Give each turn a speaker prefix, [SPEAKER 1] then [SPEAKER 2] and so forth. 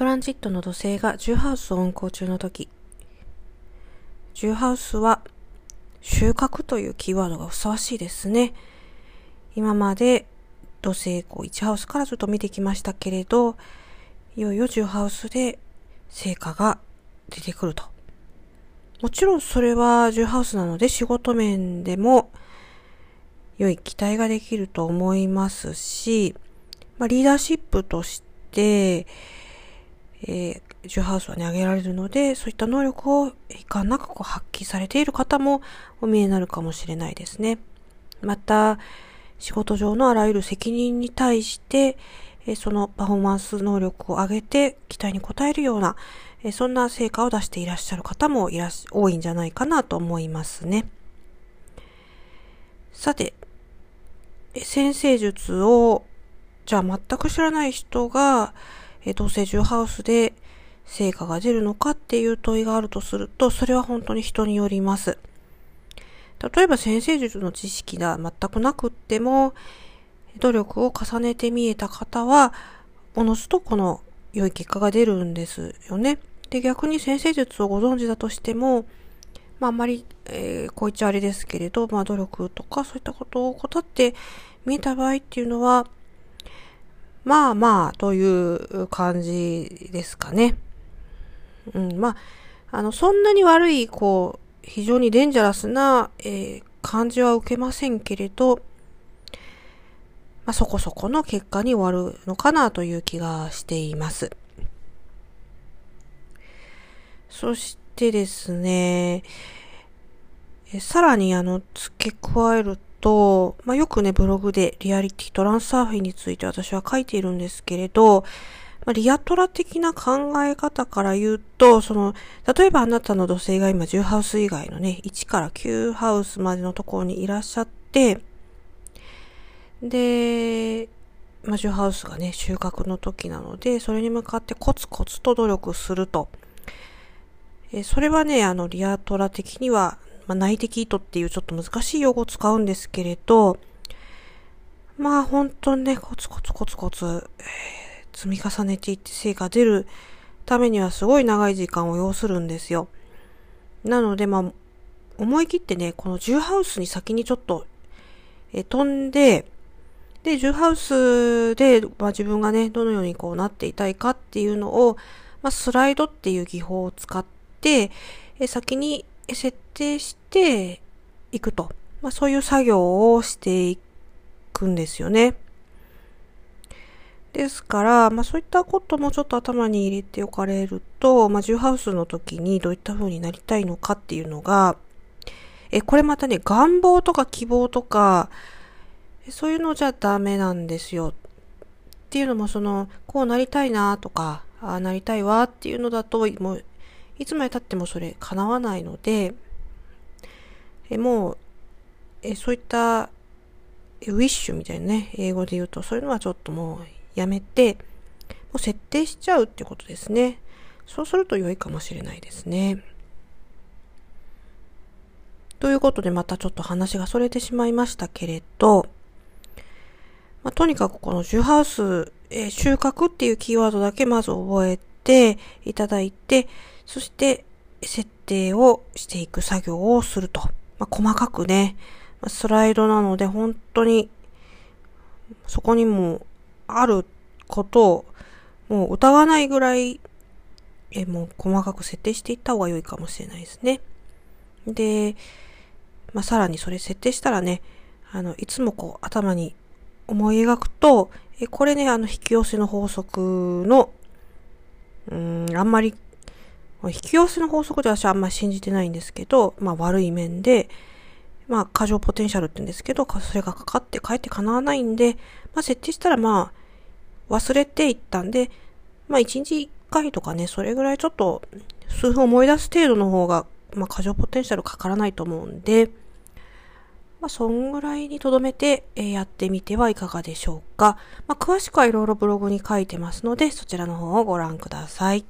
[SPEAKER 1] トランジットの土星が10ハウスを運行中の時、10ハウスは収穫というキーワードがふさわしいですね。今まで土星こう1ハウスからずっと見てきましたけれど、いよいよ10ハウスで成果が出てくると。もちろんそれは10ハウスなので仕事面でも良い期待ができると思いますし、まあ、リーダーシップとして、えー、ジュハウスはね、上げられるので、そういった能力を遺憾なくこう発揮されている方もお見えになるかもしれないですね。また、仕事上のあらゆる責任に対して、えそのパフォーマンス能力を上げて期待に応えるような、えそんな成果を出していらっしゃる方もいらっし多いんじゃないかなと思いますね。さて、先生術をじゃあ全く知らない人が、え同性重ハウスで成果が出るのかっていう問いがあるとすると、それは本当に人によります。例えば先生術の知識が全くなくっても、努力を重ねて見えた方は、おのずとこの良い結果が出るんですよね。で、逆に先生術をご存知だとしても、まああんまり、えー、こう言っちゃあれですけれど、まあ努力とかそういったことを怠って見えた場合っていうのは、まあまあという感じですかね。うん、まあ、あの、そんなに悪い、こう、非常にデンジャラスな、えー、感じは受けませんけれど、まあ、そこそこの結果に終わるのかなという気がしています。そしてですね、えさらにあの、付け加えると、まあ、よくね、ブログでリアリティトランスサーフィンについて私は書いているんですけれど、まあ、リアトラ的な考え方から言うと、その、例えばあなたの土星が今10ハウス以外のね、1から9ハウスまでのところにいらっしゃって、で、まあ、10ハウスがね、収穫の時なので、それに向かってコツコツと努力すると。えそれはね、あの、リアトラ的には、まあ、内的意図っていうちょっと難しい用語を使うんですけれど、まあ本当にね、コツコツコツコツ、えー、積み重ねていって成果出るためにはすごい長い時間を要するんですよ。なのでまあ、思い切ってね、この10ハウスに先にちょっと、えー、飛んで、で、10ハウスで、まあ、自分がね、どのようにこうなっていたいかっていうのを、まあ、スライドっていう技法を使って、え先に設定していくと。まあ、そういう作業をしていくんですよね。ですから、まあそういったこともちょっと頭に入れておかれると、まあ10ハウスの時にどういった風になりたいのかっていうのが、え、これまたね、願望とか希望とか、そういうのじゃダメなんですよ。っていうのもその、こうなりたいなとか、ああなりたいわっていうのだと、もういつまで経ってもそれ叶わないので、えもう、えそういったウィッシュみたいなね、英語で言うと、そういうのはちょっともうやめて、もう設定しちゃうってことですね。そうすると良いかもしれないですね。ということでまたちょっと話がそれてしまいましたけれど、まあ、とにかくこのジュハウス、えー、収穫っていうキーワードだけまず覚えていただいて、そして設定をしていく作業をすると。まあ、細かくね、スライドなので本当にそこにもあることをもう疑わないぐらいえもう細かく設定していった方が良いかもしれないですね。で、まあ、さらにそれ設定したらね、あの、いつもこう頭に思い描くと、えこれね、あの、引き寄せの法則の、うん、あんまり引き寄せの法則で私はあんまり信じてないんですけど、まあ悪い面で、まあ過剰ポテンシャルって言うんですけど、それがかかって帰って叶わないんで、まあ設定したらまあ忘れていったんで、まあ一日一回とかね、それぐらいちょっと数分思い出す程度の方が、まあ過剰ポテンシャルかからないと思うんで、まあそんぐらいに留めて、えやってみてはいかがでしょうか。まあ詳しくはいろいろブログに書いてますので、そちらの方をご覧ください。